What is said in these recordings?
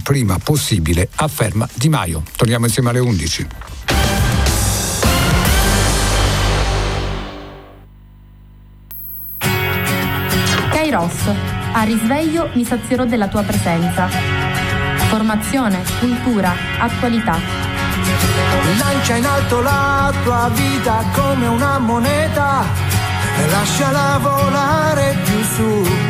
il prima possibile, afferma Di Maio. Torniamo insieme alle 11. Kairos, a risveglio mi sazierò della tua presenza. Formazione, cultura, attualità. Lancia in alto la tua vita come una moneta e lasciala volare più su.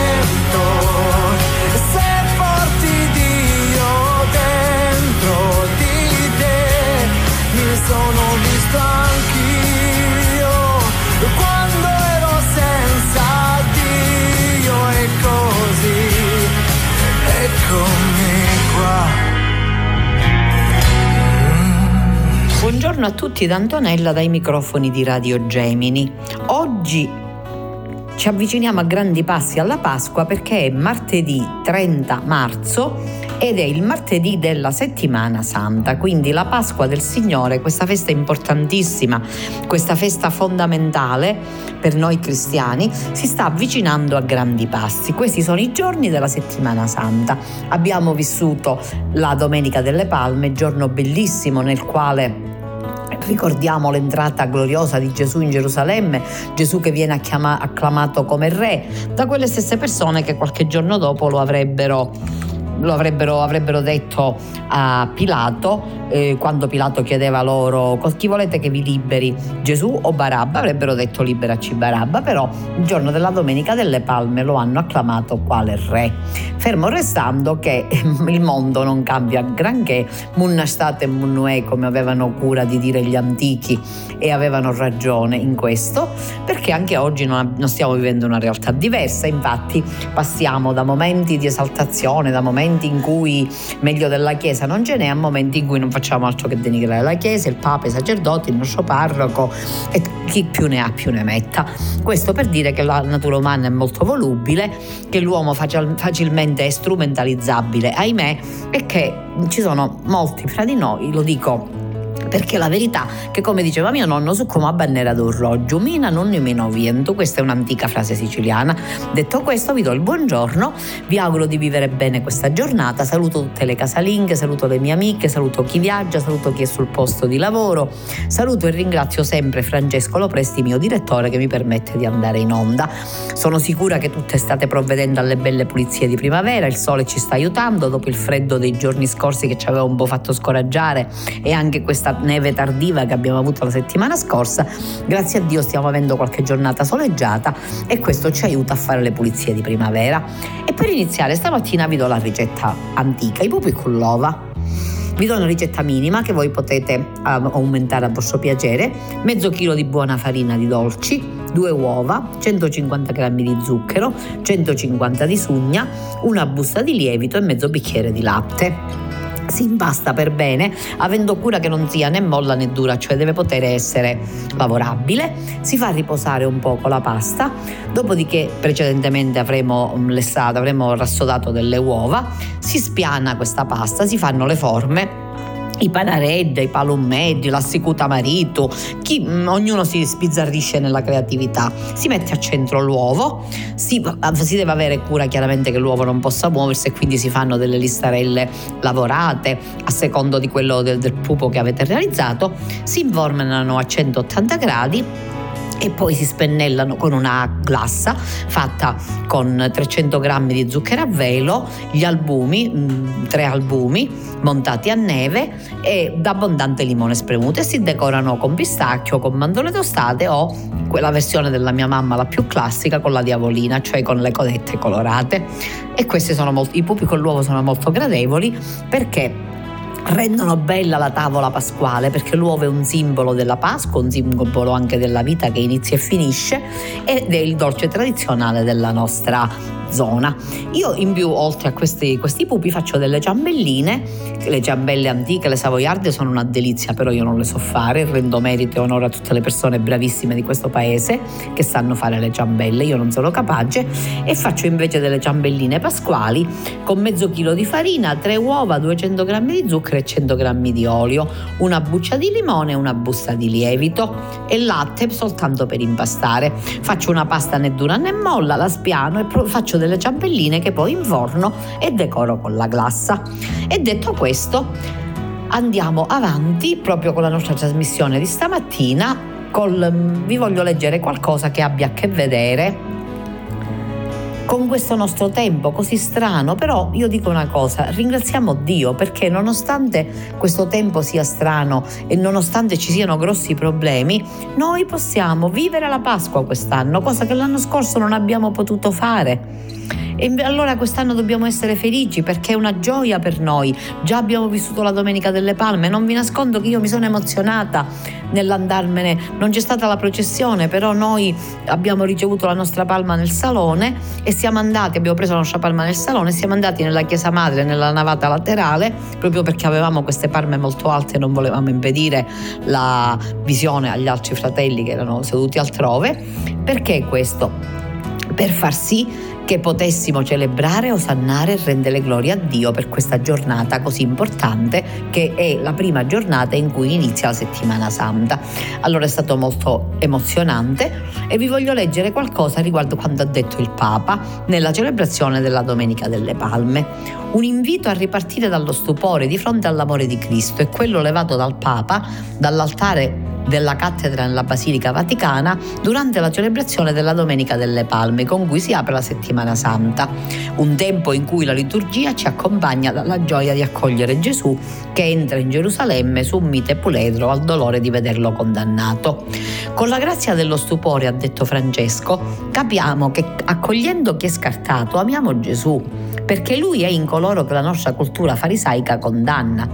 Buongiorno a tutti da Antonella dai microfoni di Radio Gemini. Oggi ci avviciniamo a grandi passi alla Pasqua perché è martedì 30 marzo ed è il martedì della settimana santa, quindi la Pasqua del Signore, questa festa importantissima, questa festa fondamentale per noi cristiani, si sta avvicinando a grandi passi. Questi sono i giorni della settimana santa. Abbiamo vissuto la Domenica delle Palme, giorno bellissimo nel quale ricordiamo l'entrata gloriosa di Gesù in Gerusalemme, Gesù che viene acclamato come re, da quelle stesse persone che qualche giorno dopo lo avrebbero lo avrebbero, avrebbero, detto a Pilato eh, quando Pilato chiedeva loro chi volete che vi liberi Gesù o Barabba? Avrebbero detto liberaci Barabba. Però il giorno della domenica delle palme lo hanno acclamato quale re fermo restando che il mondo non cambia granché munna state munnuè come avevano cura di dire gli antichi e avevano ragione in questo perché anche oggi non, non stiamo vivendo una realtà diversa. Infatti passiamo da momenti di esaltazione da momenti in cui meglio della Chiesa non ce n'è, a momenti in cui non facciamo altro che denigrare la Chiesa, il Papa, i sacerdoti, il nostro parroco e chi più ne ha più ne metta. Questo per dire che la natura umana è molto volubile, che l'uomo facilmente è strumentalizzabile, ahimè, e che ci sono molti fra di noi, lo dico perché la verità che come diceva mio nonno su come a d'orologio mina non ne meno viento questa è un'antica frase siciliana. Detto questo vi do il buongiorno vi auguro di vivere bene questa giornata saluto tutte le casalinghe saluto le mie amiche saluto chi viaggia saluto chi è sul posto di lavoro saluto e ringrazio sempre Francesco Lopresti mio direttore che mi permette di andare in onda. Sono sicura che tutte state provvedendo alle belle pulizie di primavera il sole ci sta aiutando dopo il freddo dei giorni scorsi che ci aveva un po' fatto scoraggiare e anche questa neve tardiva che abbiamo avuto la settimana scorsa, grazie a Dio stiamo avendo qualche giornata soleggiata e questo ci aiuta a fare le pulizie di primavera. E per iniziare stamattina vi do la ricetta antica, i pupi con l'ova. Vi do una ricetta minima che voi potete uh, aumentare a vostro piacere, mezzo chilo di buona farina di dolci, due uova, 150 g di zucchero, 150 di sugna, una busta di lievito e mezzo bicchiere di latte si impasta per bene avendo cura che non sia né molla né dura, cioè deve poter essere lavorabile. Si fa riposare un poco la pasta, dopodiché precedentemente avremo mm, lessato, avremo rassodato delle uova, si spiana questa pasta, si fanno le forme i panaredda, i palommetti, l'assicuta marito, chi, mm, ognuno si spizzarrisce nella creatività. Si mette a centro l'uovo, si, si, deve avere cura chiaramente che l'uovo non possa muoversi e quindi si fanno delle listarelle lavorate a secondo di quello del, del pupo che avete realizzato, si infornano a 180 gradi e poi si spennellano con una glassa fatta con 300 g di zucchero a velo, gli albumi, mm, tre albumi montati a neve e d'abbondante limone spremuto e si decorano con pistacchio, con mandorle tostate o quella versione della mia mamma, la più classica, con la diavolina, cioè con le codette colorate. E questi sono molto, i pupi con l'uovo sono molto gradevoli perché rendono bella la tavola pasquale perché l'uovo è un simbolo della Pasqua, un simbolo anche della vita che inizia e finisce ed è il dolce tradizionale della nostra zona. Io in più, oltre a questi, questi pupi, faccio delle ciambelline, le ciambelle antiche, le savoiarde sono una delizia, però io non le so fare, rendo merito e onore a tutte le persone bravissime di questo paese che sanno fare le ciambelle, io non sono capace. E faccio invece delle ciambelline pasquali con mezzo chilo di farina, tre uova, 200 g di zucchero e 100 g di olio, una buccia di limone e una busta di lievito e latte soltanto per impastare. Faccio una pasta né dura né molla, la spiano e faccio delle ciambelline che poi inforno e decoro con la glassa. E detto questo, andiamo avanti proprio con la nostra trasmissione di stamattina. Col, vi voglio leggere qualcosa che abbia a che vedere con questo nostro tempo così strano, però io dico una cosa, ringraziamo Dio perché nonostante questo tempo sia strano e nonostante ci siano grossi problemi, noi possiamo vivere la Pasqua quest'anno, cosa che l'anno scorso non abbiamo potuto fare. E allora quest'anno dobbiamo essere felici perché è una gioia per noi. Già abbiamo vissuto la Domenica delle Palme, non vi nascondo che io mi sono emozionata nell'andarmene. Non c'è stata la processione, però noi abbiamo ricevuto la nostra palma nel salone e siamo andati, abbiamo preso la nostra palma nel salone e siamo andati nella chiesa madre, nella navata laterale, proprio perché avevamo queste palme molto alte e non volevamo impedire la visione agli altri fratelli che erano seduti altrove. Perché questo? Per far sì che potessimo celebrare, osannare e rendere gloria a Dio per questa giornata così importante che è la prima giornata in cui inizia la settimana santa. Allora è stato molto emozionante e vi voglio leggere qualcosa riguardo quanto ha detto il Papa nella celebrazione della Domenica delle Palme. Un invito a ripartire dallo stupore di fronte all'amore di Cristo è quello levato dal Papa dall'altare della cattedra nella Basilica Vaticana durante la celebrazione della Domenica delle Palme con cui si apre la settimana santa, un tempo in cui la liturgia ci accompagna dalla gioia di accogliere Gesù che entra in Gerusalemme su un mite puledro al dolore di vederlo condannato. Con la grazia dello stupore, ha detto Francesco, capiamo che accogliendo chi è scartato amiamo Gesù perché lui è in coloro che la nostra cultura farisaica condanna.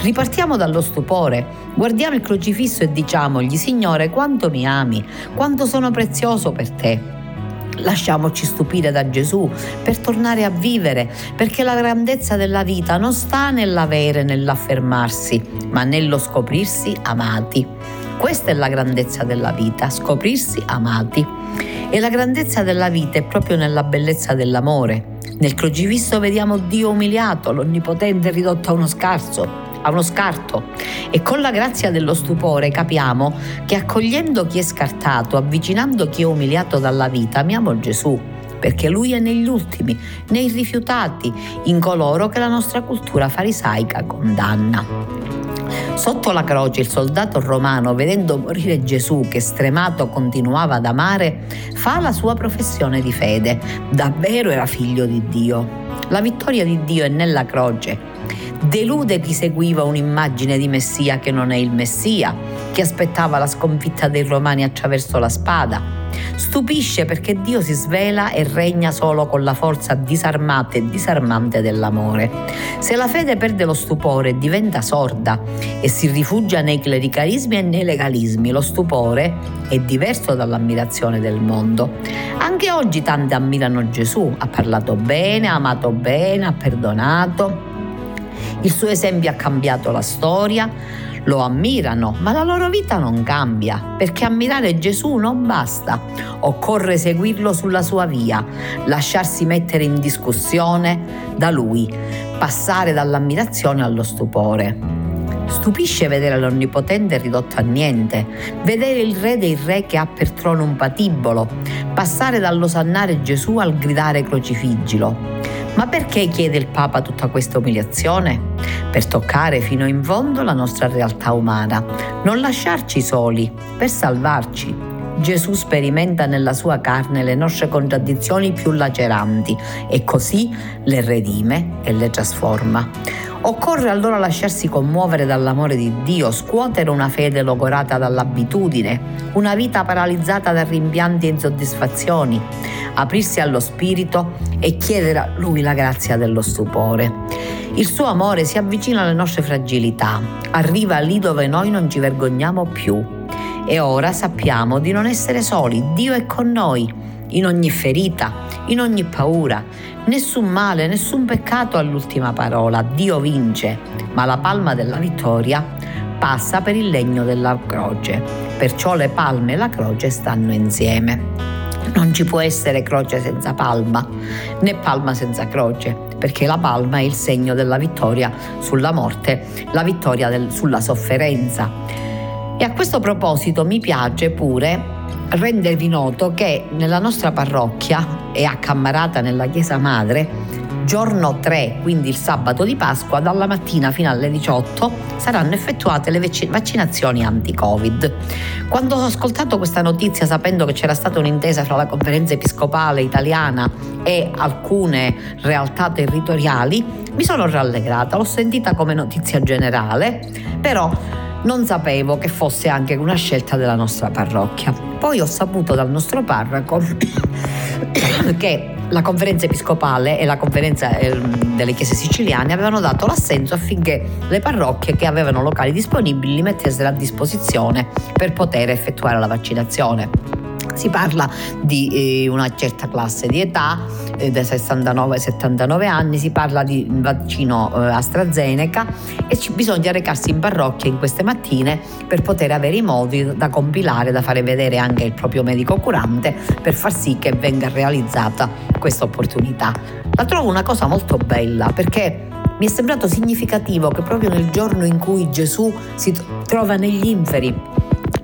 Ripartiamo dallo stupore, guardiamo il crocifisso e diciamogli, Signore, quanto mi ami, quanto sono prezioso per te. Lasciamoci stupire da Gesù per tornare a vivere, perché la grandezza della vita non sta nell'avere, nell'affermarsi, ma nello scoprirsi amati. Questa è la grandezza della vita, scoprirsi amati. E la grandezza della vita è proprio nella bellezza dell'amore, nel crocifisso vediamo Dio umiliato, l'Onnipotente ridotto a uno scarso, a uno scarto e con la grazia dello stupore capiamo che accogliendo chi è scartato, avvicinando chi è umiliato dalla vita, amiamo Gesù perché lui è negli ultimi, nei rifiutati, in coloro che la nostra cultura farisaica condanna. Sotto la croce il soldato romano, vedendo morire Gesù che stremato continuava ad amare, fa la sua professione di fede. Davvero era figlio di Dio. La vittoria di Dio è nella croce. Delude chi seguiva un'immagine di Messia che non è il Messia, chi aspettava la sconfitta dei romani attraverso la spada Stupisce perché Dio si svela e regna solo con la forza disarmata e disarmante dell'amore. Se la fede perde lo stupore diventa sorda e si rifugia nei clericalismi e nei legalismi, lo stupore è diverso dall'ammirazione del mondo. Anche oggi tanti ammirano Gesù, ha parlato bene, ha amato bene, ha perdonato. Il suo esempio ha cambiato la storia, lo ammirano, ma la loro vita non cambia, perché ammirare Gesù non basta, occorre seguirlo sulla sua via, lasciarsi mettere in discussione da lui, passare dall'ammirazione allo stupore. Stupisce vedere l'Onnipotente ridotto a niente, vedere il Re dei Re che ha per trono un patibolo, passare dall'osannare Gesù al gridare crocifiggilo. Ma perché chiede il Papa tutta questa umiliazione? Per toccare fino in fondo la nostra realtà umana, non lasciarci soli, per salvarci. Gesù sperimenta nella sua carne le nostre contraddizioni più laceranti e così le redime e le trasforma. Occorre allora lasciarsi commuovere dall'amore di Dio, scuotere una fede logorata dall'abitudine, una vita paralizzata da rimpianti e insoddisfazioni, aprirsi allo Spirito e chiedere a Lui la grazia dello stupore. Il suo amore si avvicina alle nostre fragilità, arriva lì dove noi non ci vergogniamo più. E ora sappiamo di non essere soli, Dio è con noi, in ogni ferita, in ogni paura, Nessun male, nessun peccato all'ultima parola. Dio vince, ma la palma della vittoria passa per il legno della croce. Perciò le palme e la croce stanno insieme. Non ci può essere croce senza palma, né palma senza croce, perché la palma è il segno della vittoria sulla morte, la vittoria del, sulla sofferenza. E a questo proposito mi piace pure rendervi noto che nella nostra parrocchia e accammarata nella chiesa madre giorno 3, quindi il sabato di Pasqua, dalla mattina fino alle 18 saranno effettuate le vaccinazioni anti-Covid. Quando ho ascoltato questa notizia sapendo che c'era stata un'intesa fra la conferenza episcopale italiana e alcune realtà territoriali, mi sono rallegrata, l'ho sentita come notizia generale, però non sapevo che fosse anche una scelta della nostra parrocchia. Poi ho saputo dal nostro parroco che la conferenza episcopale e la conferenza ehm, delle chiese siciliane avevano dato l'assenso affinché le parrocchie che avevano locali disponibili li mettessero a disposizione per poter effettuare la vaccinazione. Si parla di eh, una certa classe di età, eh, dai 69 ai 79 anni, si parla di vaccino eh, AstraZeneca e ci bisogna recarsi in parrocchia in queste mattine per poter avere i modi da compilare, da fare vedere anche il proprio medico curante per far sì che venga realizzata questa opportunità. La trovo una cosa molto bella perché mi è sembrato significativo che proprio nel giorno in cui Gesù si trova negli inferi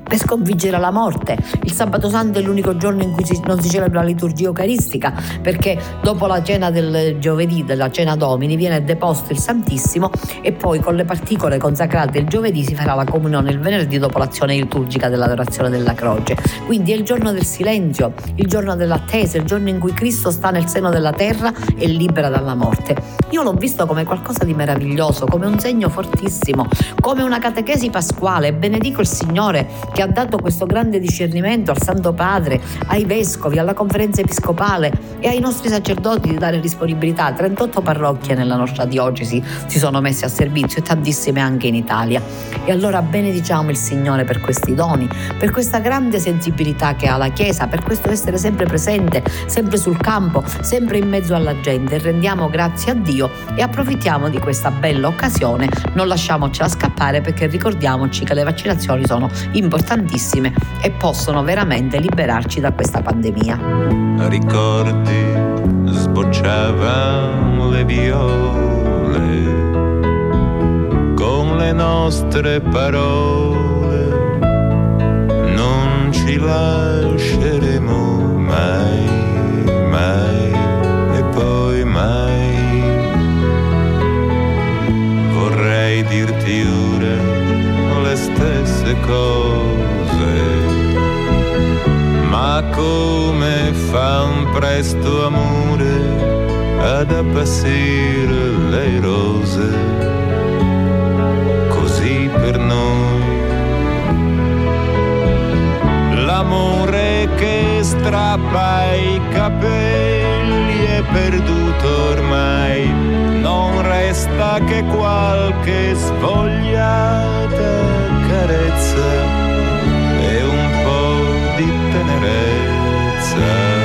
per sconfiggere la morte. Il sabato santo è l'unico giorno in cui si, non si celebra la liturgia eucaristica perché dopo la cena del giovedì, della cena domini, viene deposto il Santissimo e poi con le particole consacrate il giovedì si farà la comunione il venerdì dopo l'azione liturgica dell'adorazione della croce. Quindi è il giorno del silenzio, il giorno dell'attesa, il giorno in cui Cristo sta nel seno della terra e libera dalla morte. Io l'ho visto come qualcosa di meraviglioso, come un segno fortissimo, come una catechesi pasquale. Benedico il Signore che ha dato questo grande discernimento al Santo Padre, ai vescovi, alla conferenza episcopale e ai nostri sacerdoti di dare disponibilità. 38 parrocchie nella nostra diocesi si sono messe a servizio e tantissime anche in Italia. E allora benediciamo il Signore per questi doni, per questa grande sensibilità che ha la Chiesa, per questo essere sempre presente, sempre sul campo, sempre in mezzo alla gente. Rendiamo grazie a Dio e approfittiamo di questa bella occasione. Non lasciamocela scappare perché ricordiamoci che le vaccinazioni sono importanti importantissime e possono veramente liberarci da questa pandemia. Ricordi sbocciavano le viole con le nostre parole non ci lasceremo mai, mai e poi mai. Vorrei dirti ora le stesse cose ma come un presto amore ad appassire le rose, così per noi. L'amore che strappa i capelli è perduto ormai, non resta che qualche svogliata carezza serce.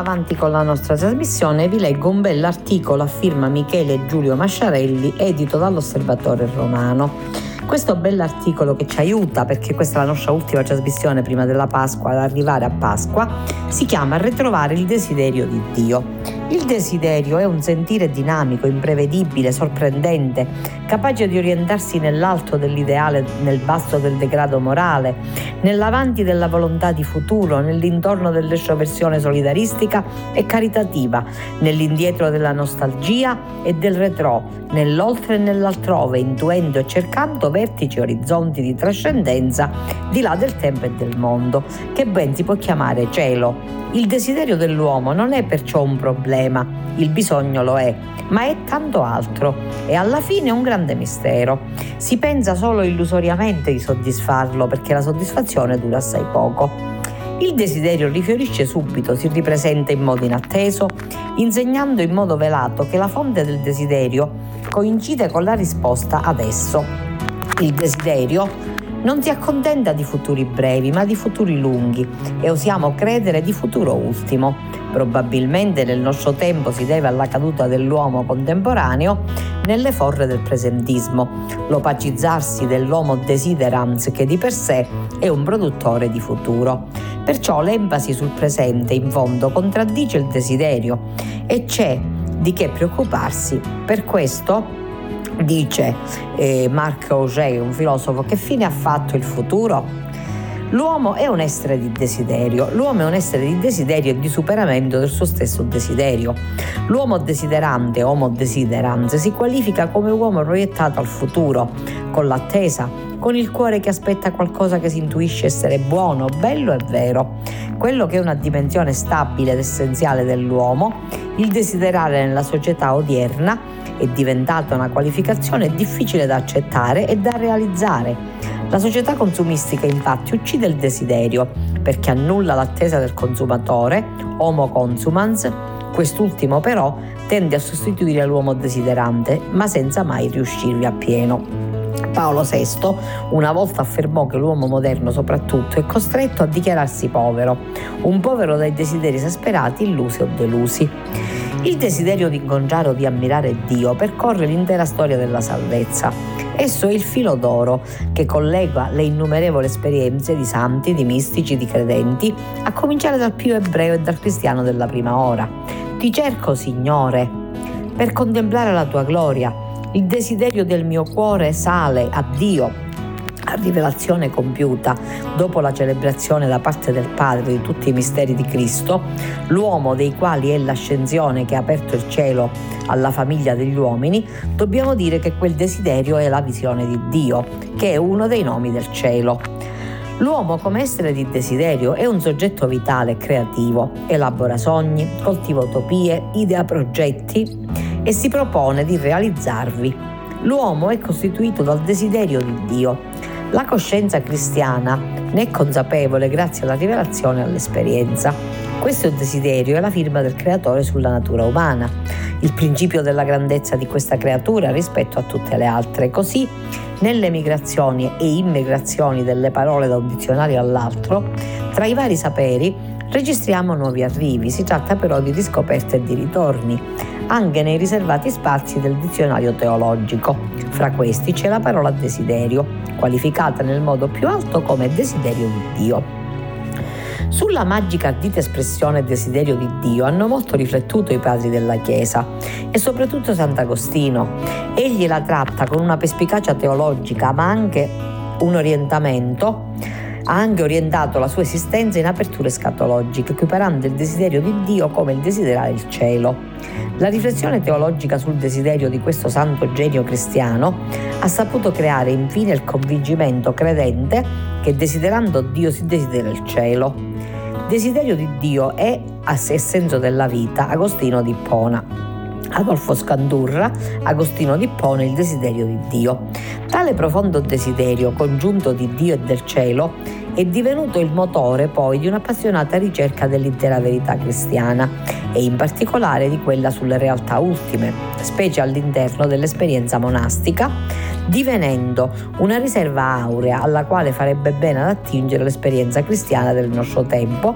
Avanti con la nostra trasmissione. Vi leggo un bell'articolo a firma Michele Giulio Masciarelli, edito dall'Osservatore Romano. Questo bell'articolo che ci aiuta, perché questa è la nostra ultima trasmissione prima della Pasqua, ad arrivare a Pasqua, si chiama Ritrovare il desiderio di Dio. Il desiderio è un sentire dinamico, imprevedibile, sorprendente, capace di orientarsi nell'alto dell'ideale, nel basso del degrado morale, nell'avanti della volontà di futuro, nell'intorno dell'estroversione solidaristica e caritativa, nell'indietro della nostalgia e del retro, nell'oltre e nell'altrove, intuendo e cercando vertici orizzonti di trascendenza di là del tempo e del mondo, che ben si può chiamare cielo. Il desiderio dell'uomo non è perciò un problema, il bisogno lo è, ma è tanto altro e alla fine un grande mistero. Si pensa solo illusoriamente di soddisfarlo perché la soddisfazione dura assai poco. Il desiderio rifiorisce subito, si ripresenta in modo inatteso, insegnando in modo velato che la fonte del desiderio coincide con la risposta adesso. Il desiderio non si accontenta di futuri brevi, ma di futuri lunghi e osiamo credere di futuro ultimo. Probabilmente nel nostro tempo si deve alla caduta dell'uomo contemporaneo nelle forre del presentismo, l'opacizzarsi dell'homo desiderans che di per sé è un produttore di futuro. Perciò l'enfasi sul presente in fondo contraddice il desiderio e c'è di che preoccuparsi. Per questo dice eh, Marc Auger, un filosofo, che fine ha fatto il futuro? L'uomo è un essere di desiderio, l'uomo è un essere di desiderio e di superamento del suo stesso desiderio. L'uomo desiderante, homo desiderans, si qualifica come uomo proiettato al futuro, con l'attesa, con il cuore che aspetta qualcosa che si intuisce essere buono, bello e vero. Quello che è una dimensione stabile ed essenziale dell'uomo, il desiderare nella società odierna è diventata una qualificazione difficile da accettare e da realizzare. La società consumistica infatti uccide il desiderio perché annulla l'attesa del consumatore, homo consumans, quest'ultimo però tende a sostituire l'uomo desiderante, ma senza mai riuscirvi appieno. Paolo VI una volta affermò che l'uomo moderno soprattutto è costretto a dichiararsi povero, un povero dai desideri esasperati, illusi o delusi. Il desiderio di incontrare o di ammirare Dio percorre l'intera storia della salvezza. Esso è il filo d'oro che collega le innumerevoli esperienze di santi, di mistici, di credenti, a cominciare dal più ebreo e dal cristiano della prima ora. Ti cerco, Signore, per contemplare la tua gloria. Il desiderio del mio cuore sale a Dio, rivelazione compiuta dopo la celebrazione da parte del Padre di tutti i misteri di Cristo, l'uomo dei quali è l'ascensione che ha aperto il cielo alla famiglia degli uomini, dobbiamo dire che quel desiderio è la visione di Dio, che è uno dei nomi del cielo. L'uomo come essere di desiderio è un soggetto vitale e creativo, elabora sogni, coltiva utopie, idea progetti e si propone di realizzarvi. L'uomo è costituito dal desiderio di Dio. La coscienza cristiana ne è consapevole grazie alla rivelazione e all'esperienza. Questo desiderio è la firma del creatore sulla natura umana, il principio della grandezza di questa creatura rispetto a tutte le altre. Così, nelle migrazioni e immigrazioni delle parole da un dizionario all'altro, tra i vari saperi registriamo nuovi arrivi, si tratta però di riscoperte e di ritorni. Anche nei riservati spazi del dizionario teologico. Fra questi c'è la parola desiderio, qualificata nel modo più alto come desiderio di Dio. Sulla magica ardita espressione desiderio di Dio hanno molto riflettuto i padri della Chiesa e soprattutto Sant'Agostino. Egli la tratta con una perspicacia teologica ma anche un orientamento ha anche orientato la sua esistenza in aperture scatologiche, equiparando il desiderio di Dio come il desiderare il cielo. La riflessione teologica sul desiderio di questo santo genio cristiano ha saputo creare infine il convincimento credente che desiderando Dio si desidera il cielo. Desiderio di Dio è, a sé senso della vita, Agostino di Pona. Adolfo Scandurra, Agostino di Pone, il desiderio di Dio. Tale profondo desiderio, congiunto di Dio e del cielo, è divenuto il motore poi di un'appassionata ricerca dell'intera verità cristiana e in particolare di quella sulle realtà ultime, specie all'interno dell'esperienza monastica, divenendo una riserva aurea alla quale farebbe bene ad attingere l'esperienza cristiana del nostro tempo,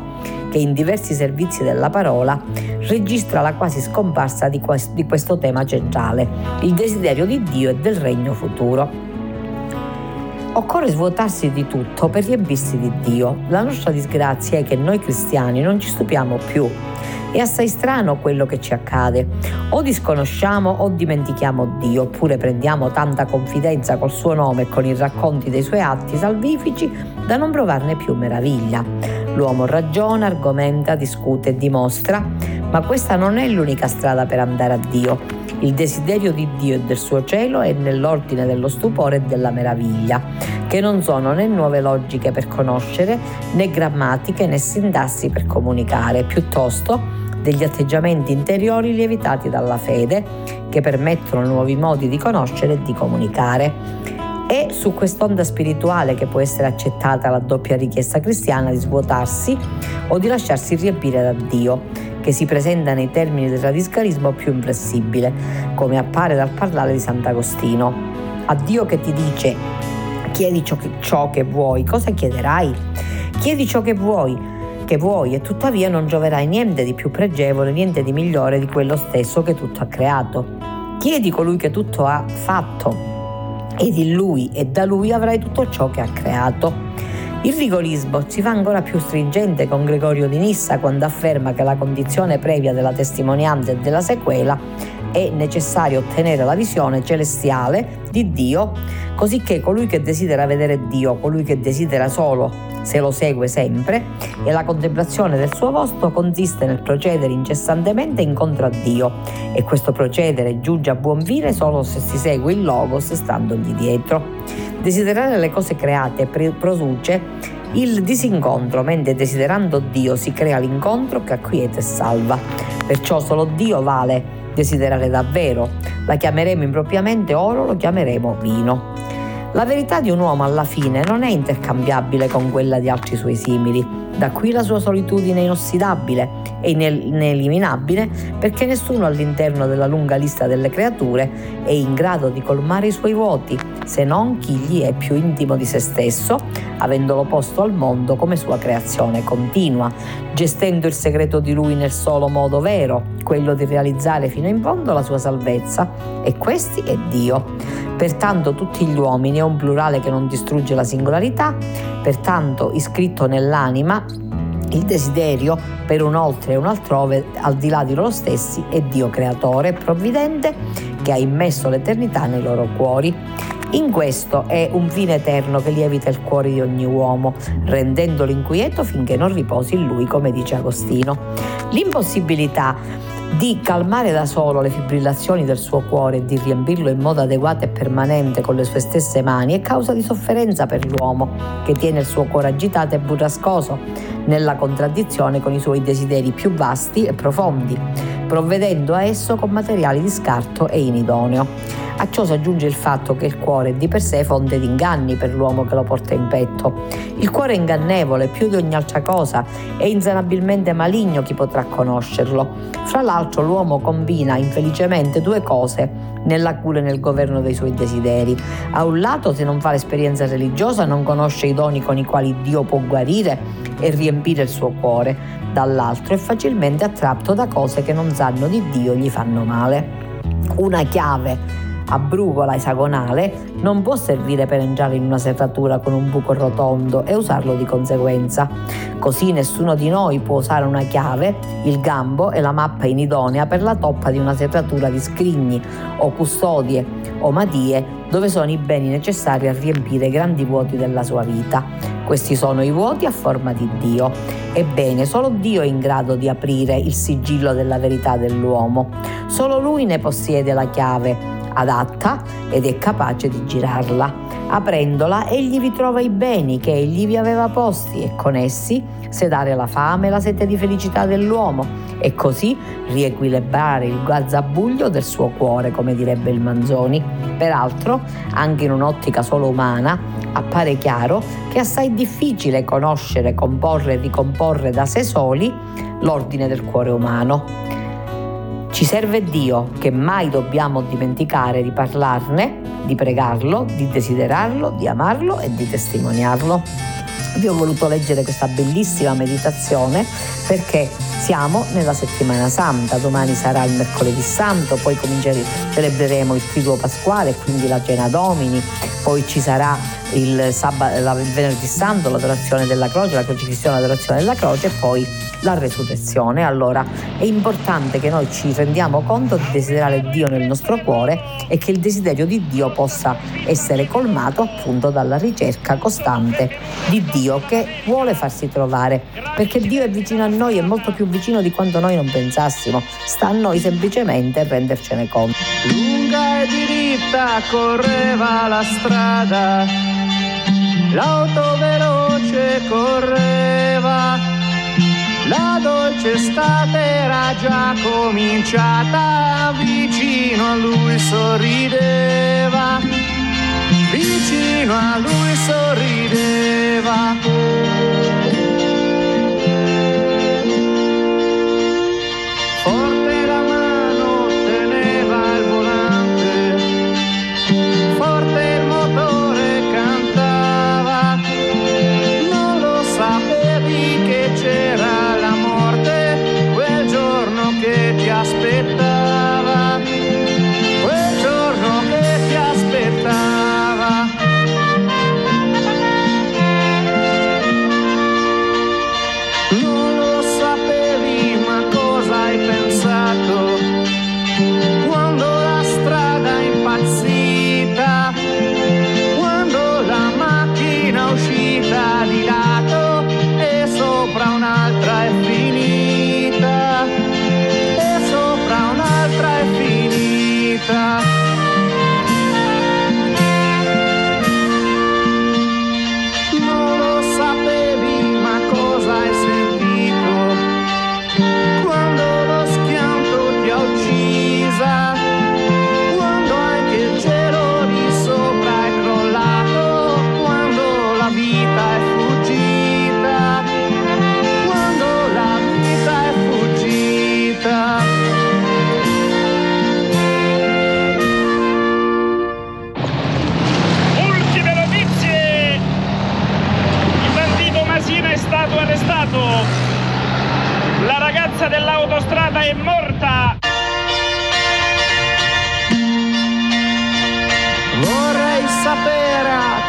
che in diversi servizi della parola registra la quasi scomparsa di questo tema centrale, il desiderio di Dio e del regno futuro. Occorre svuotarsi di tutto per riempirsi di Dio. La nostra disgrazia è che noi cristiani non ci stupiamo più. È assai strano quello che ci accade. O disconosciamo o dimentichiamo Dio, oppure prendiamo tanta confidenza col suo nome e con i racconti dei suoi atti salvifici da non provarne più meraviglia. L'uomo ragiona, argomenta, discute e dimostra, ma questa non è l'unica strada per andare a Dio. Il desiderio di Dio e del suo cielo è nell'ordine dello stupore e della meraviglia, che non sono né nuove logiche per conoscere, né grammatiche né sintassi per comunicare, piuttosto degli atteggiamenti interiori lievitati dalla fede che permettono nuovi modi di conoscere e di comunicare. È su quest'onda spirituale che può essere accettata la doppia richiesta cristiana di svuotarsi o di lasciarsi riempire da Dio che si presenta nei termini del radicalismo più impressibile, come appare dal parlare di Sant'Agostino. A Dio che ti dice chiedi ciò che, ciò che vuoi, cosa chiederai? Chiedi ciò che vuoi, che vuoi e tuttavia non gioverai niente di più pregevole, niente di migliore di quello stesso che tutto ha creato. Chiedi colui che tutto ha fatto ed in lui e da lui avrai tutto ciò che ha creato. Il rigorismo si fa ancora più stringente con Gregorio di Nissa quando afferma che la condizione previa della testimonianza e della sequela è necessario ottenere la visione celestiale di Dio, così che colui che desidera vedere Dio, colui che desidera solo se lo segue sempre, e la contemplazione del suo volto consiste nel procedere incessantemente incontro a Dio, e questo procedere giunge a buon fine solo se si segue il Logos standogli dietro. Desiderare le cose create produce il disincontro, mentre desiderando Dio si crea l'incontro che acquieta e salva. Perciò solo Dio vale desiderare davvero. La chiameremo impropriamente oro, lo chiameremo vino. La verità di un uomo alla fine non è intercambiabile con quella di altri suoi simili. Da qui la sua solitudine inossidabile e ineliminabile perché nessuno all'interno della lunga lista delle creature è in grado di colmare i suoi vuoti se non chi gli è più intimo di se stesso, avendolo posto al mondo come sua creazione continua, gestendo il segreto di lui nel solo modo vero, quello di realizzare fino in fondo la sua salvezza, e questi è Dio. Pertanto tutti gli uomini è un plurale che non distrugge la singolarità, pertanto iscritto nell'anima il desiderio per un oltre e un altrove al di là di loro stessi è Dio creatore e provvidente che ha immesso l'eternità nei loro cuori. In questo è un fine eterno che lievita il cuore di ogni uomo, rendendolo inquieto finché non riposi in lui, come dice Agostino. L'impossibilità di calmare da solo le fibrillazioni del suo cuore e di riempirlo in modo adeguato e permanente con le sue stesse mani è causa di sofferenza per l'uomo, che tiene il suo cuore agitato e burrascoso, nella contraddizione con i suoi desideri più vasti e profondi, provvedendo a esso con materiali di scarto e inidoneo. A ciò si aggiunge il fatto che il cuore è di per sé fonte di inganni per l'uomo che lo porta in petto. Il cuore è ingannevole più di ogni altra cosa e insanabilmente maligno chi potrà conoscerlo. Fra l'altro l'uomo combina infelicemente due cose nella cura e nel governo dei suoi desideri. A un lato, se non fa l'esperienza religiosa, non conosce i doni con i quali Dio può guarire e riempire il suo cuore, dall'altro è facilmente attratto da cose che non sanno di Dio e gli fanno male. Una chiave a brugola esagonale non può servire per entrare in una serratura con un buco rotondo e usarlo di conseguenza. Così nessuno di noi può usare una chiave, il gambo e la mappa inidonea per la toppa di una serratura di scrigni o custodie o madie dove sono i beni necessari a riempire i grandi vuoti della sua vita. Questi sono i vuoti a forma di Dio. Ebbene, solo Dio è in grado di aprire il sigillo della verità dell'uomo. Solo Lui ne possiede la chiave adatta ed è capace di girarla. Aprendola egli vi trova i beni che egli vi aveva posti e con essi sedare la fame e la sete di felicità dell'uomo e così riequilibrare il gazzabuglio del suo cuore, come direbbe il Manzoni. Peraltro, anche in un'ottica solo umana, appare chiaro che è assai difficile conoscere, comporre e ricomporre da sé soli l'ordine del cuore umano. Ci serve Dio, che mai dobbiamo dimenticare di parlarne, di pregarlo, di desiderarlo, di amarlo e di testimoniarlo. Vi ho voluto leggere questa bellissima meditazione perché siamo nella settimana santa, domani sarà il mercoledì santo, poi celebreremo il triduo pasquale, quindi la cena domini, poi ci sarà il, sabato, il venerdì santo, l'adorazione della croce, la crocifissione, l'adorazione della croce e poi la resurrezione. Allora è importante che noi ci rendiamo conto di desiderare Dio nel nostro cuore e che il desiderio di Dio possa essere colmato appunto dalla ricerca costante di Dio che vuole farsi trovare, perché Dio è vicino a noi, è molto più vicino di quanto noi non pensassimo, sta a noi semplicemente rendercene conto. Lunga e diritta correva la strada, l'auto veloce correva la dolce estate era già cominciata, vicino a lui sorrideva, vicino a lui sorrideva.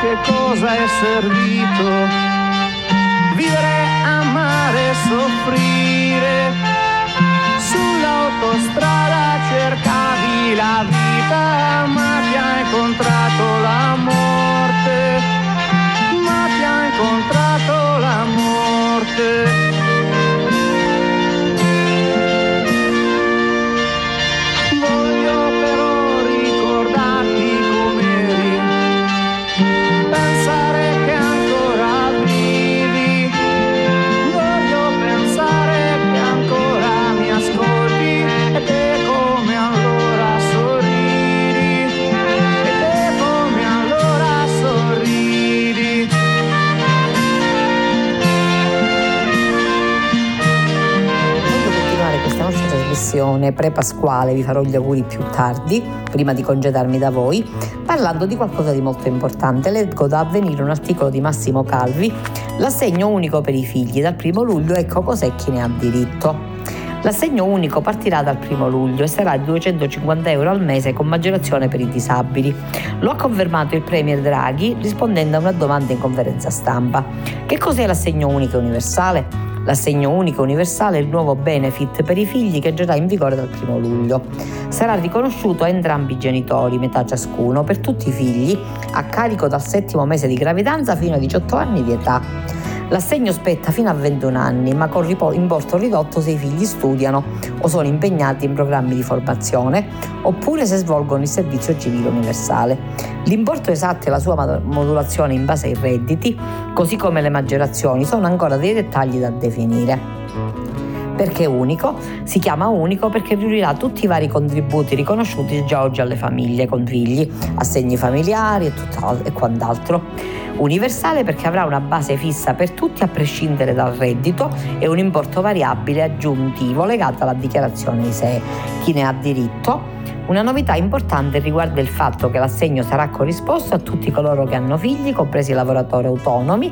che cosa è servito vivere, amare, soffrire. Sull'autostrada cercavi la vita, ma ti ha incontrato la morte, ma ti ha incontrato la morte. Trasmissione pre-pasquale, vi farò gli auguri più tardi, prima di congedarmi da voi, parlando di qualcosa di molto importante. Leggo da avvenire un articolo di Massimo Calvi, l'assegno unico per i figli, dal primo luglio ecco cos'è chi ne ha diritto. L'assegno unico partirà dal 1 luglio e sarà di 250 euro al mese con maggiorazione per i disabili. Lo ha confermato il Premier Draghi rispondendo a una domanda in conferenza stampa. Che cos'è l'assegno unico universale? L'assegno unico universale è il nuovo benefit per i figli che entrerà in vigore dal 1 luglio. Sarà riconosciuto a entrambi i genitori, metà ciascuno, per tutti i figli, a carico dal settimo mese di gravidanza fino ai 18 anni di età. L'assegno spetta fino a 21 anni, ma con importo ridotto se i figli studiano o sono impegnati in programmi di formazione, oppure se svolgono il servizio civile universale. L'importo esatto e la sua modulazione in base ai redditi, così come le maggiorazioni, sono ancora dei dettagli da definire. Perché unico? Si chiama unico perché riunirà tutti i vari contributi riconosciuti già oggi alle famiglie con figli, assegni familiari e, e quant'altro. Universale perché avrà una base fissa per tutti a prescindere dal reddito e un importo variabile aggiuntivo legato alla dichiarazione ISEE. Chi ne ha diritto? Una novità importante riguarda il fatto che l'assegno sarà corrisposto a tutti coloro che hanno figli, compresi i lavoratori autonomi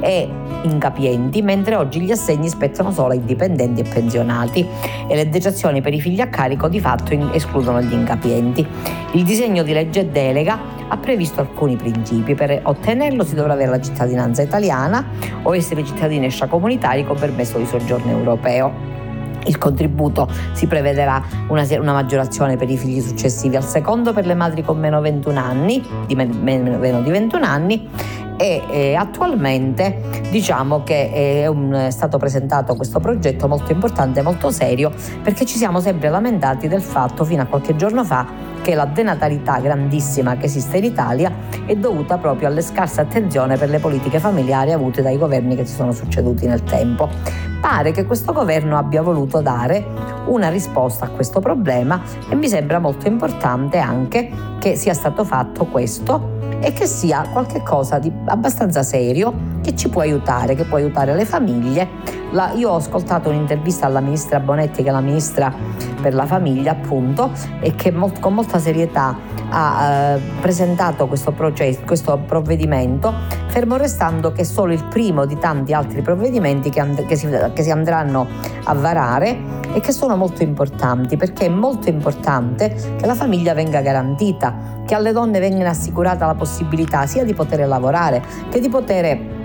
e incapienti, mentre oggi gli assegni spettano solo ai dipendenti e pensionati e le detrazioni per i figli a carico di fatto escludono gli incapienti. Il disegno di legge delega ha previsto alcuni principi. Per ottenerlo si dovrà avere la cittadinanza italiana o essere cittadini extracomunitari con permesso di soggiorno europeo. Il contributo si prevederà una, una, maggiorazione per i figli successivi al secondo per le madri con meno, 21 anni, di meno, meno di 21 anni e eh, attualmente diciamo che è, un, è, stato presentato questo progetto molto importante, molto serio, perché ci siamo sempre lamentati del fatto fino a qualche giorno fa che la denatalità grandissima che esiste in Italia è dovuta proprio alle scarse attenzione per le politiche familiari avute dai governi che si sono succeduti nel tempo. Pare che questo governo abbia voluto dare una risposta a questo problema e mi sembra molto importante anche che sia stato fatto questo e che sia qualcosa di abbastanza serio che ci può aiutare, che può aiutare le famiglie. La, io ho ascoltato un'intervista alla ministra Bonetti, che è la ministra per la famiglia, appunto, e che molt, con molta serietà ha eh, presentato questo, processo, questo provvedimento, fermo restando che è solo il primo di tanti altri provvedimenti che, and- che, si, che si andranno a varare e che sono molto importanti, perché è molto importante che la famiglia venga garantita che alle donne venga assicurata la possibilità sia di poter lavorare che di poter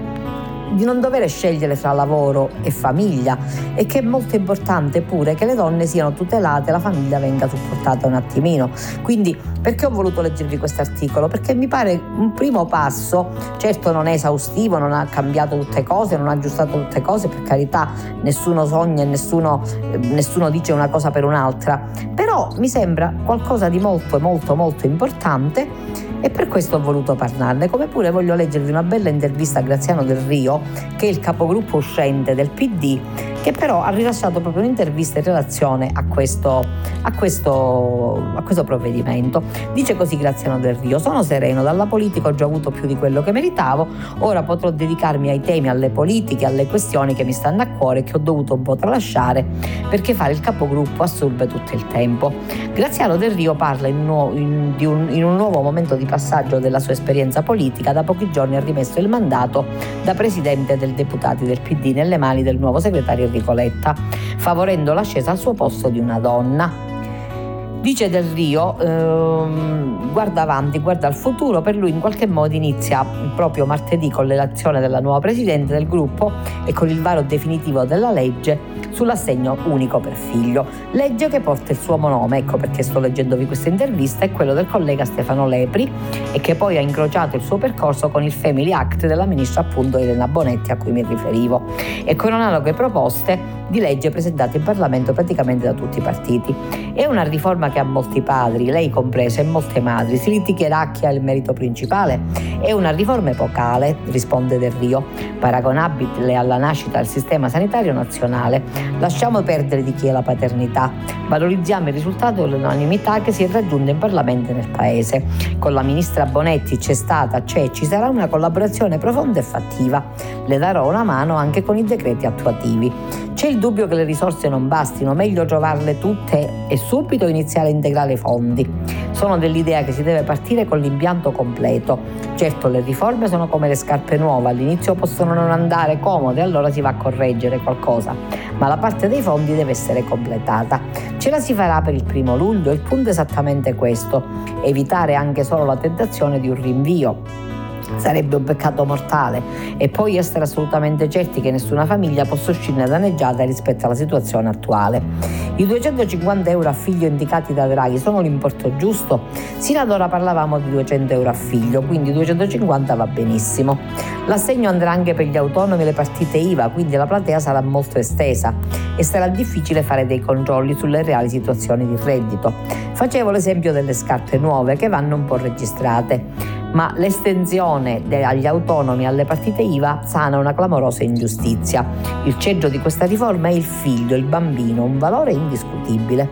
di non dover scegliere tra lavoro e famiglia e che è molto importante pure che le donne siano tutelate, la famiglia venga supportata un attimino. Quindi perché ho voluto leggervi questo articolo? Perché mi pare un primo passo, certo non è esaustivo, non ha cambiato tutte cose, non ha aggiustato tutte cose, per carità nessuno sogna e nessuno, nessuno dice una cosa per un'altra, però mi sembra qualcosa di molto molto molto importante e per questo ho voluto parlarne, come pure voglio leggervi una bella intervista a Graziano Del Rio, che è il capogruppo uscente del PD, che però ha rilasciato proprio un'intervista in relazione a questo, a questo, a questo provvedimento. Dice così Graziano Del Rio, sono sereno, dalla politica ho già avuto più di quello che meritavo, ora potrò dedicarmi ai temi, alle politiche, alle questioni che mi stanno a cuore e che ho dovuto un po' tralasciare perché fare il capogruppo assorbe tutto il tempo. Graziano Del Rio parla in, nu- in, un, in un nuovo momento di passaggio della sua esperienza politica, da pochi giorni ha rimesso il mandato da presidente del deputati del PD nelle mani del nuovo segretario Enrico Letta, favorendo l'ascesa al suo posto di una donna. Dice Del Rio, ehm, guarda avanti, guarda al futuro, per lui in qualche modo inizia proprio martedì con l'elezione della nuova Presidente del gruppo e con il varo definitivo della legge sull'assegno unico per figlio. Legge che porta il suo nome, ecco perché sto leggendovi questa intervista, è quello del collega Stefano Lepri e che poi ha incrociato il suo percorso con il Family Act della ministra appunto Elena Bonetti a cui mi riferivo e con analoghe proposte di legge presentate in Parlamento praticamente da tutti i partiti. È una riforma che ha molti padri, lei compresa, e molte madri. Si litigherà chi ha il merito principale. È una riforma epocale, risponde Del Rio, paragonabile alla nascita del sistema sanitario nazionale. Lasciamo perdere di chi è la paternità, valorizziamo il risultato dell'unanimità che si è raggiunta in Parlamento e nel Paese. Con la ministra Bonetti c'è stata, c'è, ci sarà una collaborazione profonda e fattiva. Le darò una mano anche con i decreti attuativi. C'è il dubbio che le risorse non bastino, meglio trovarle tutte e subito iniziare a integrare i fondi. Sono dell'idea che si deve partire con l'impianto completo. Certo, le riforme sono come le scarpe nuove, all'inizio possono non andare comode, allora si va a correggere qualcosa, ma la parte dei fondi deve essere completata. Ce la si farà per il primo luglio, il punto è esattamente questo, evitare anche solo la tentazione di un rinvio sarebbe un peccato mortale e poi essere assolutamente certi che nessuna famiglia possa uscirne danneggiata rispetto alla situazione attuale. I 250 euro a figlio indicati da Draghi sono l'importo giusto? Sino ad ora parlavamo di 200 euro a figlio, quindi 250 va benissimo. L'assegno andrà anche per gli autonomi e le partite IVA, quindi la platea sarà molto estesa e sarà difficile fare dei controlli sulle reali situazioni di reddito. Facevo l'esempio delle scarpe nuove che vanno un po' registrate ma l'estensione agli autonomi alle partite IVA sana una clamorosa ingiustizia. Il ceggio di questa riforma è il figlio, il bambino, un valore indiscutibile.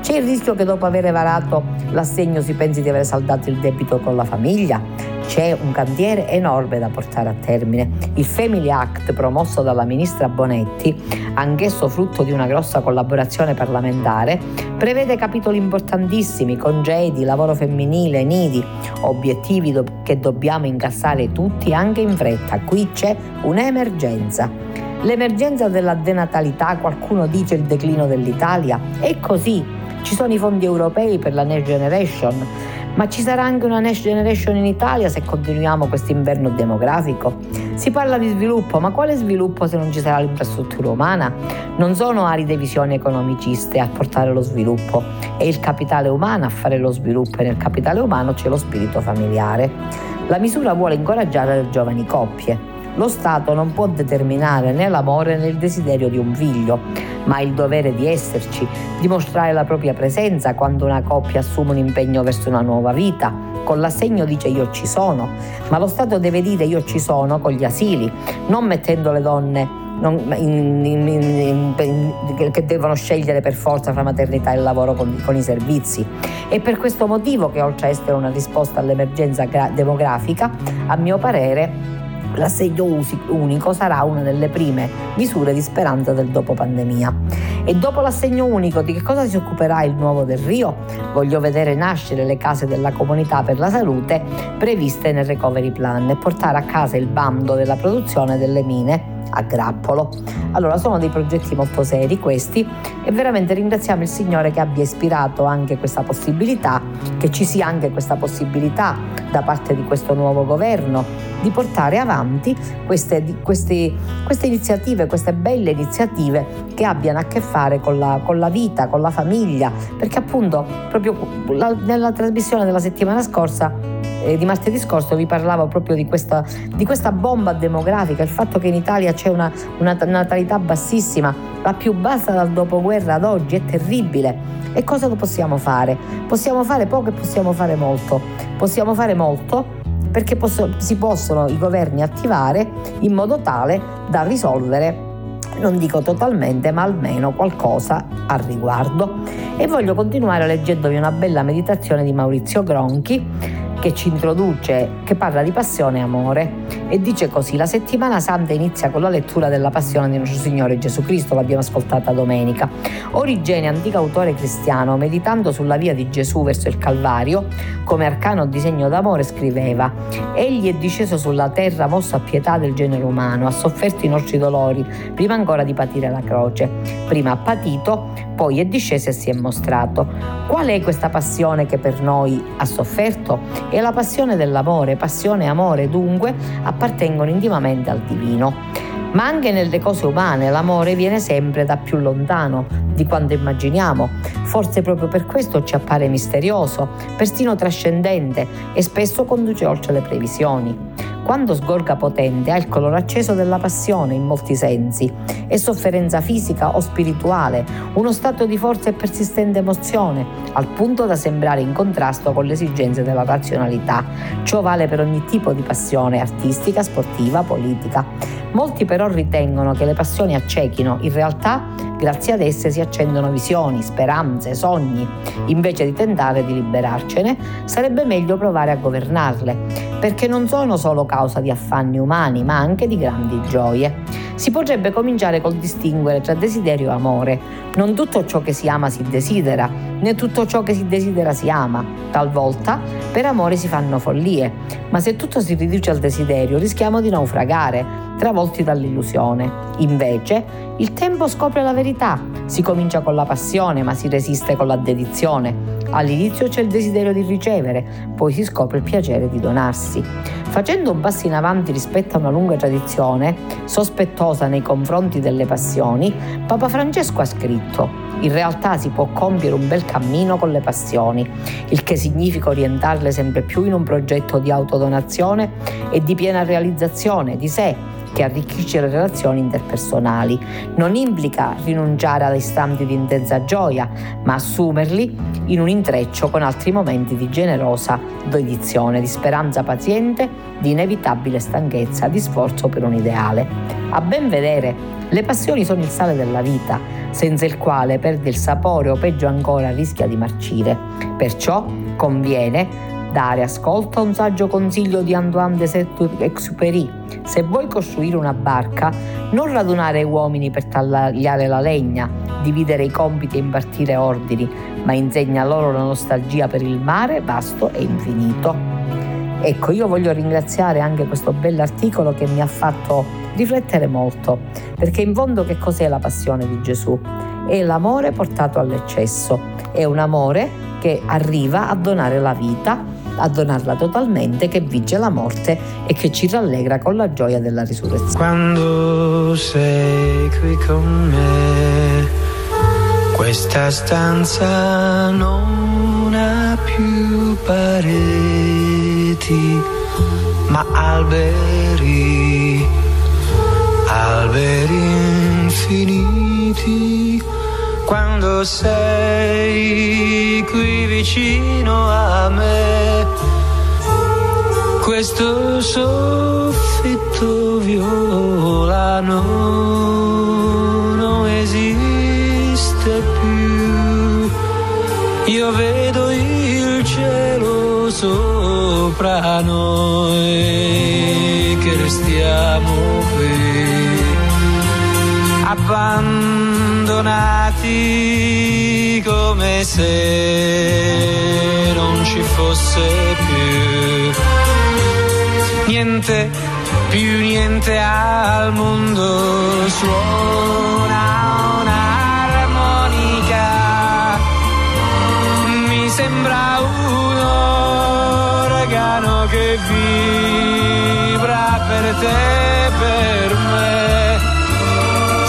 C'è il rischio che dopo aver varato l'assegno si pensi di aver saldato il debito con la famiglia? C'è un cantiere enorme da portare a termine. Il Family Act promosso dalla ministra Bonetti, anch'esso frutto di una grossa collaborazione parlamentare, prevede capitoli importantissimi, congedi, lavoro femminile, nidi, obiettivi do- che dobbiamo incassare tutti anche in fretta. Qui c'è un'emergenza. L'emergenza della denatalità, qualcuno dice il declino dell'Italia, è così. Ci sono i fondi europei per la Next Generation, ma ci sarà anche una next generation in Italia se continuiamo questo inverno demografico? Si parla di sviluppo, ma quale sviluppo se non ci sarà l'infrastruttura umana? Non sono aride visioni economiciste a portare lo sviluppo, è il capitale umano a fare lo sviluppo e nel capitale umano c'è lo spirito familiare. La misura vuole incoraggiare le giovani coppie, lo Stato non può determinare né l'amore né il desiderio di un figlio, ma il dovere di esserci, dimostrare la propria presenza quando una coppia assume un impegno verso una nuova vita. Con l'assegno dice io ci sono, ma lo Stato deve dire io ci sono con gli asili, non mettendo le donne in, in, in, che devono scegliere per forza fra maternità e lavoro con, con, i servizi. È per questo motivo che oltre a essere una risposta all'emergenza demografica, a mio parere L'assegno unico sarà una delle prime misure di speranza del dopo pandemia. E dopo l'assegno unico di che cosa si occuperà il nuovo del Rio? Voglio vedere nascere le case della comunità per la salute previste nel recovery plan e portare a casa il bando della produzione delle mine a grappolo. Allora sono dei progetti molto seri questi e veramente ringraziamo il Signore che abbia ispirato anche questa possibilità, che ci sia anche questa possibilità da parte di questo nuovo governo di portare avanti queste, queste, queste iniziative, queste belle iniziative che abbiano a che fare con la, con la vita, con la famiglia, perché appunto proprio la, nella trasmissione della settimana scorsa eh, di martedì scorso vi parlavo proprio di questa, di questa, bomba demografica, il fatto che in Italia c'è una, una natalità bassissima, la più bassa dal dopoguerra ad oggi, è terribile. E cosa possiamo fare? Possiamo fare poco e possiamo fare molto. Possiamo fare molto perché posso, si possono i governi attivare in modo tale da risolvere non dico totalmente, ma almeno qualcosa al riguardo. E voglio continuare leggendovi una bella meditazione di Maurizio Gronchi che ci introduce, che parla di passione e amore e dice così, la settimana santa inizia con la lettura della passione di nostro Signore Gesù Cristo, l'abbiamo ascoltata domenica. Origene, antico autore cristiano, meditando sulla via di Gesù verso il Calvario, come arcano disegno d'amore, scriveva, Egli è disceso sulla terra mosso a pietà del genere umano, ha sofferto i nostri dolori, prima ancora di patire la croce. Prima ha patito, poi è disceso e si è mostrato. Qual è questa passione che per noi ha sofferto? È la passione dell'amore. Passione e amore dunque appartengono intimamente al divino. Ma anche nelle cose umane l'amore viene sempre da più lontano di quanto immaginiamo. Forse proprio per questo ci appare misterioso, persino trascendente e spesso conduce oltre le previsioni. Quando sgorga potente ha il colore acceso della passione in molti sensi. È sofferenza fisica o spirituale, uno stato di forza e persistente emozione, al punto da sembrare in contrasto con le esigenze della razionalità. Ciò vale per ogni tipo di passione artistica, sportiva, politica. Molti però ritengono che le passioni accechino, in realtà Grazie ad esse si accendono visioni, speranze, sogni. Invece di tentare di liberarcene, sarebbe meglio provare a governarle, perché non sono solo causa di affanni umani, ma anche di grandi gioie. Si potrebbe cominciare col distinguere tra desiderio e amore. Non tutto ciò che si ama si desidera, né tutto ciò che si desidera si ama. Talvolta per amore si fanno follie, ma se tutto si riduce al desiderio rischiamo di naufragare, travolti dall'illusione. Invece, il tempo scopre la verità. Si comincia con la passione, ma si resiste con la dedizione. All'inizio c'è il desiderio di ricevere, poi si scopre il piacere di donarsi. Facendo un passo in avanti rispetto a una lunga tradizione, sospettosa nei confronti delle passioni, Papa Francesco ha scritto in realtà si può compiere un bel cammino con le passioni, il che significa orientarle sempre più in un progetto di autodonazione e di piena realizzazione di sé che arricchisce le relazioni interpersonali. Non implica rinunciare ad istanti di intensa gioia, ma assumerli in un intreccio con altri momenti di generosa dedizione, di speranza paziente, di inevitabile stanchezza, di sforzo per un ideale. A ben vedere, le passioni sono il sale della vita, senza il quale perde il sapore o peggio ancora rischia di marcire. Perciò conviene dare ascolto a un saggio consiglio di Antoine de Saint-Exupéry. Se vuoi costruire una barca, non radunare uomini per tagliare la legna, dividere i compiti e impartire ordini, ma insegna loro la nostalgia per il mare vasto e infinito. Ecco, io voglio ringraziare anche questo bell'articolo che mi ha fatto riflettere molto, perché in fondo che cos'è la passione di Gesù? È l'amore portato all'eccesso, è un amore che arriva a donare la vita a donarla totalmente, che vince la morte e che ci rallegra con la gioia della risurrezione. Quando sei qui con me, questa stanza non ha più pareti, ma alberi, alberi infiniti quando sei qui vicino a me. Questo soffitto violano non esiste più. Io vedo il cielo sopra noi che restiamo qui abbandonati come se non ci fosse niente, più niente al mondo. Suona un'armonica, mi sembra un organo che vibra per te, per me.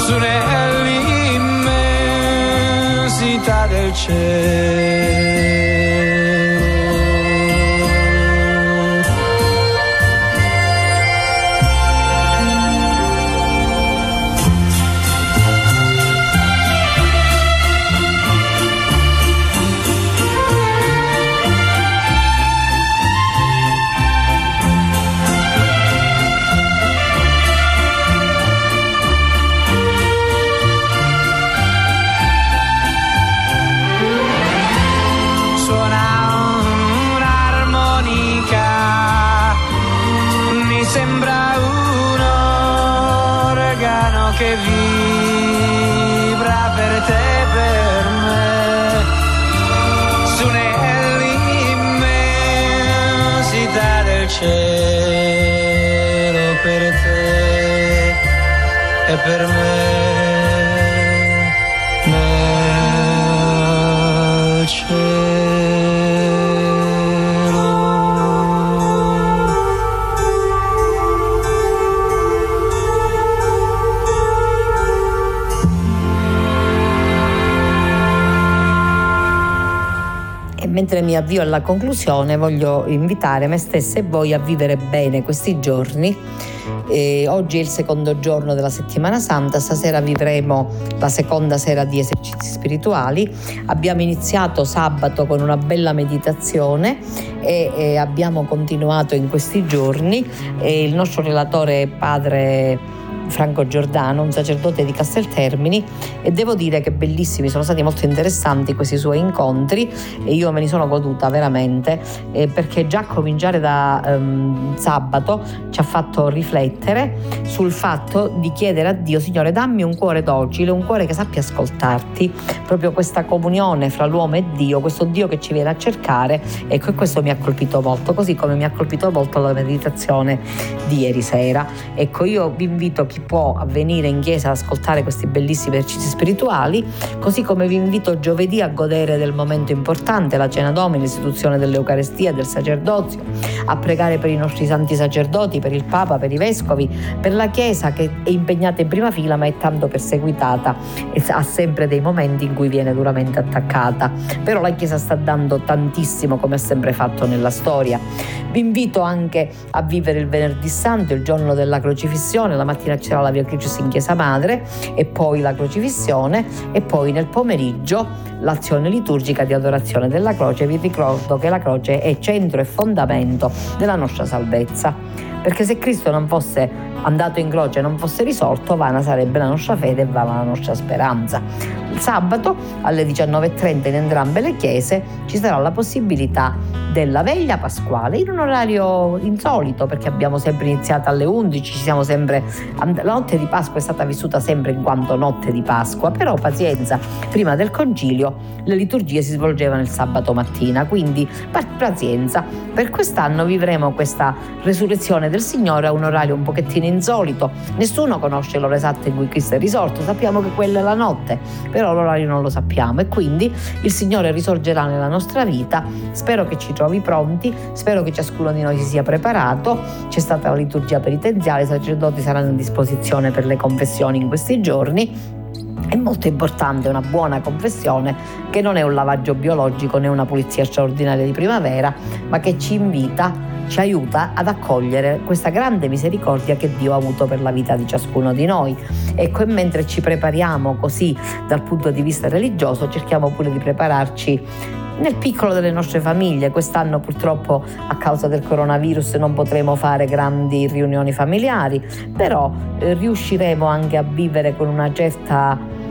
Su nell'immensità del cielo. E per me mi avvio alla conclusione voglio invitare me stessa e voi a vivere bene questi giorni eh, oggi è il secondo giorno della settimana santa, stasera vivremo la seconda sera di esercizi spirituali. Abbiamo iniziato sabato con una bella meditazione e, e abbiamo continuato in questi giorni. E il nostro relatore padre Franco Giordano, un sacerdote di Casteltermini e devo dire che bellissimi, sono stati molto interessanti questi suoi incontri e io me li sono goduta veramente eh, perché già cominciare da ehm, sabato ci ha fatto riflettere sul fatto di chiedere a Dio, Signore dammi un cuore docile, un cuore che sappia ascoltarti, proprio questa comunione fra l'uomo e Dio, questo Dio che ci viene a cercare, ecco e questo mi ha colpito molto, così come mi ha colpito molto la meditazione di ieri sera. Ecco, io vi invito chi può venire in chiesa ad ascoltare questi bellissimi esercizi spirituali, così come vi invito giovedì a godere del momento importante, la cena domini, l'istituzione dell'Eucarestia, del sacerdozio, a pregare per i nostri santi sacerdoti, per il Papa, per i vescovi, per la Chiesa che è impegnata in prima fila ma è tanto perseguitata e ha sempre dei momenti in cui viene duramente attaccata. Però la Chiesa sta dando tantissimo come ha sempre fatto nella storia. Vi invito anche a vivere il venerdì santo, il giorno della crocifissione, la mattina c'era la Via Crucis in Chiesa Madre e poi la crocifissione e poi nel pomeriggio l'azione liturgica di adorazione della croce. Vi ricordo che la croce è centro e fondamento della nostra salvezza, perché se Cristo non fosse andato in croce e non fosse risorto, vana sarebbe la nostra fede e vana la nostra speranza. Sabato alle 19.30 in entrambe le chiese ci sarà la possibilità della veglia pasquale in un orario insolito perché abbiamo sempre iniziato alle 11, ci siamo sempre la notte di Pasqua è stata vissuta sempre in quanto notte di Pasqua, però pazienza, prima del concilio le liturgie si svolgevano il sabato mattina, quindi pazienza. Per quest'anno vivremo questa resurrezione del Signore a un orario un pochettino insolito. Nessuno conosce l'ora esatta in cui Cristo è risorto, sappiamo che quella è la notte, però l'orario non lo sappiamo e quindi il Signore risorgerà nella nostra vita. Spero che ci trovi pronti, spero che ciascuno di noi si sia preparato. C'è stata la liturgia penitenziale, i sacerdoti saranno a disposizione per le confessioni in questi giorni. È molto importante una buona confessione che non è un lavaggio biologico né una pulizia straordinaria di primavera, ma che ci invita ci aiuta ad accogliere questa grande misericordia che Dio ha avuto per la vita di ciascuno di noi. Ecco, e mentre ci prepariamo così dal punto di vista religioso, cerchiamo pure di prepararci nel piccolo delle nostre famiglie. Quest'anno purtroppo a causa del coronavirus non potremo fare grandi riunioni familiari, però eh, riusciremo anche a vivere con una certa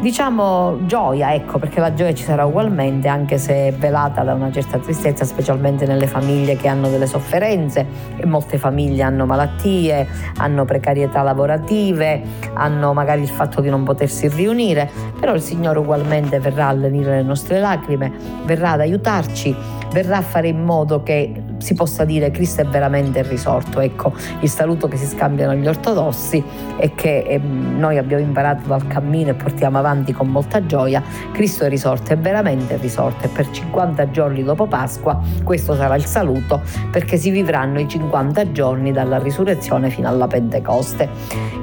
diciamo gioia, ecco, perché la gioia ci sarà ugualmente, anche se velata da una certa tristezza, specialmente nelle famiglie che hanno delle sofferenze. E molte famiglie hanno malattie, hanno precarietà lavorative, hanno magari il fatto di non potersi riunire, però il Signore ugualmente verrà a lenire le nostre lacrime, verrà ad aiutarci, verrà a fare in modo che si possa dire Cristo è veramente risorto. Ecco, il saluto che si scambiano gli ortodossi e che eh, noi abbiamo imparato dal cammino e portiamo avanti con molta gioia, Cristo è risorto, è veramente risorto e per 50 giorni dopo Pasqua questo sarà il saluto perché si vivranno i 50 giorni dalla risurrezione fino alla Pentecoste.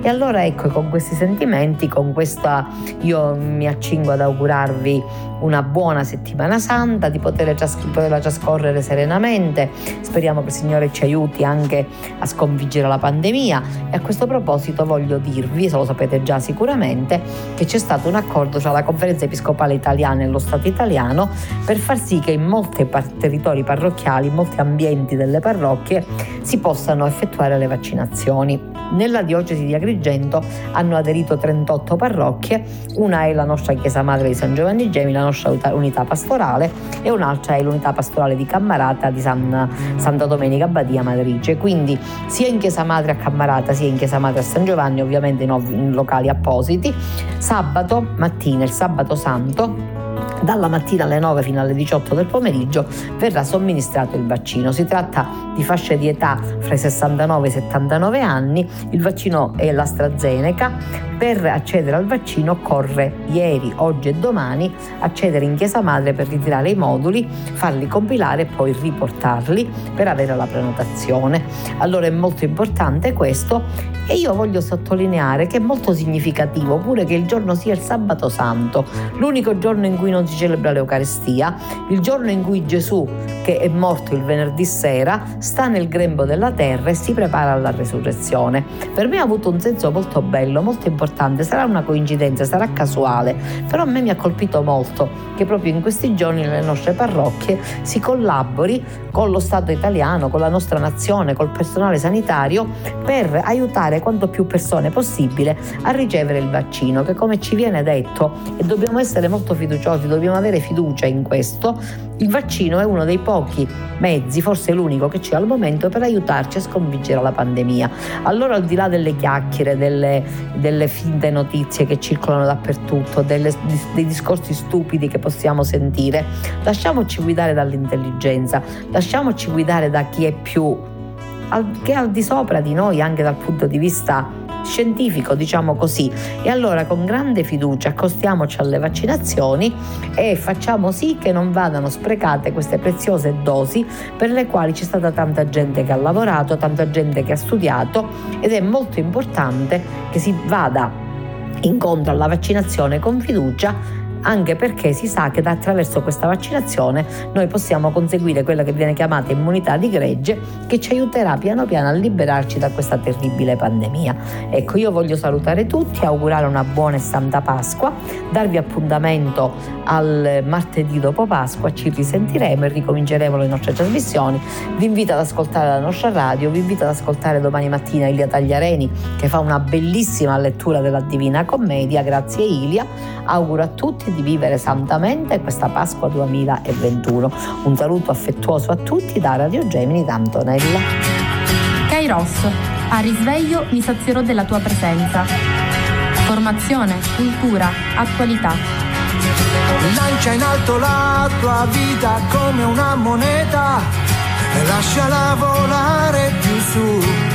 E allora ecco, con questi sentimenti, con questa io mi accingo ad augurarvi una buona settimana santa, di poterla trascorrere serenamente. Speriamo che il Signore ci aiuti anche a sconfiggere la pandemia e a questo proposito voglio dirvi, se lo sapete già sicuramente, che c'è stato un accordo tra la Conferenza Episcopale Italiana e lo Stato italiano per far sì che in molti territori parrocchiali, in molti ambienti delle parrocchie si possano effettuare le vaccinazioni. Nella diocesi di Agrigento hanno aderito 38 parrocchie, una è la nostra Chiesa Madre di San Giovanni Gemi, la nostra unità pastorale e un'altra è l'unità pastorale di Cammarata di San, Santa Domenica Badia Madrice. Quindi sia in Chiesa Madre a Cammarata sia in Chiesa Madre a San Giovanni, ovviamente in, in locali appositi. Sabato mattina, il sabato santo, dalla mattina alle 9 fino alle 18 del pomeriggio verrà somministrato il vaccino. Si tratta di fasce di età fra i 69 e i 79 anni, il vaccino è l'AstraZeneca. Per accedere al vaccino occorre ieri, oggi e domani accedere in chiesa madre per ritirare i moduli, farli compilare e poi riportarli per avere la prenotazione. Allora è molto importante questo e io voglio sottolineare che è molto significativo pure che il giorno sia il sabato santo, l'unico giorno in cui non si celebra l'Eucaristia, il giorno in cui Gesù, che è morto il venerdì sera, sta nel grembo della terra e si prepara alla resurrezione. Per me ha avuto un senso molto bello, molto importante, sarà una coincidenza, sarà casuale, però a me mi ha colpito molto che proprio in questi giorni nelle nostre parrocchie si collabori con lo Stato italiano, con la nostra nazione, col personale sanitario per aiutare aiutare quanto più persone possibile a ricevere il vaccino, che come ci viene detto, e dobbiamo essere molto fiduciosi, dobbiamo avere fiducia in questo, il vaccino è uno dei pochi mezzi, forse l'unico che c'è al momento, per aiutarci a sconfiggere la pandemia. Allora al di là delle chiacchiere, delle, delle finte notizie che circolano dappertutto, delle, dei discorsi stupidi che possiamo sentire, lasciamoci guidare dall'intelligenza, lasciamoci guidare da chi è più che è al di sopra di noi anche dal punto di vista scientifico, diciamo così. E allora con grande fiducia accostiamoci alle vaccinazioni e facciamo sì che non vadano sprecate queste preziose dosi per le quali c'è stata tanta gente che ha lavorato, tanta gente che ha studiato ed è molto importante che si vada incontro alla vaccinazione con fiducia anche perché si sa che attraverso questa vaccinazione noi possiamo conseguire quella che viene chiamata immunità di gregge che ci aiuterà piano piano a liberarci da questa terribile pandemia. Ecco, io voglio salutare tutti, augurare una buona e santa Pasqua, darvi appuntamento al martedì dopo Pasqua, ci risentiremo e ricominceremo le nostre trasmissioni. Vi invito ad ascoltare la nostra radio, vi invito ad ascoltare domani mattina Ilia Tagliareni che fa una bellissima lettura della Divina Commedia, grazie Ilia. Auguro a tutti di vivere santamente questa Pasqua 2021. Un saluto affettuoso a tutti da Radio Gemini d'Antonella. Kairos, a risveglio mi sazierò della tua presenza. Formazione, cultura, attualità. Lancia in alto la tua vita come una moneta e lasciala volare più su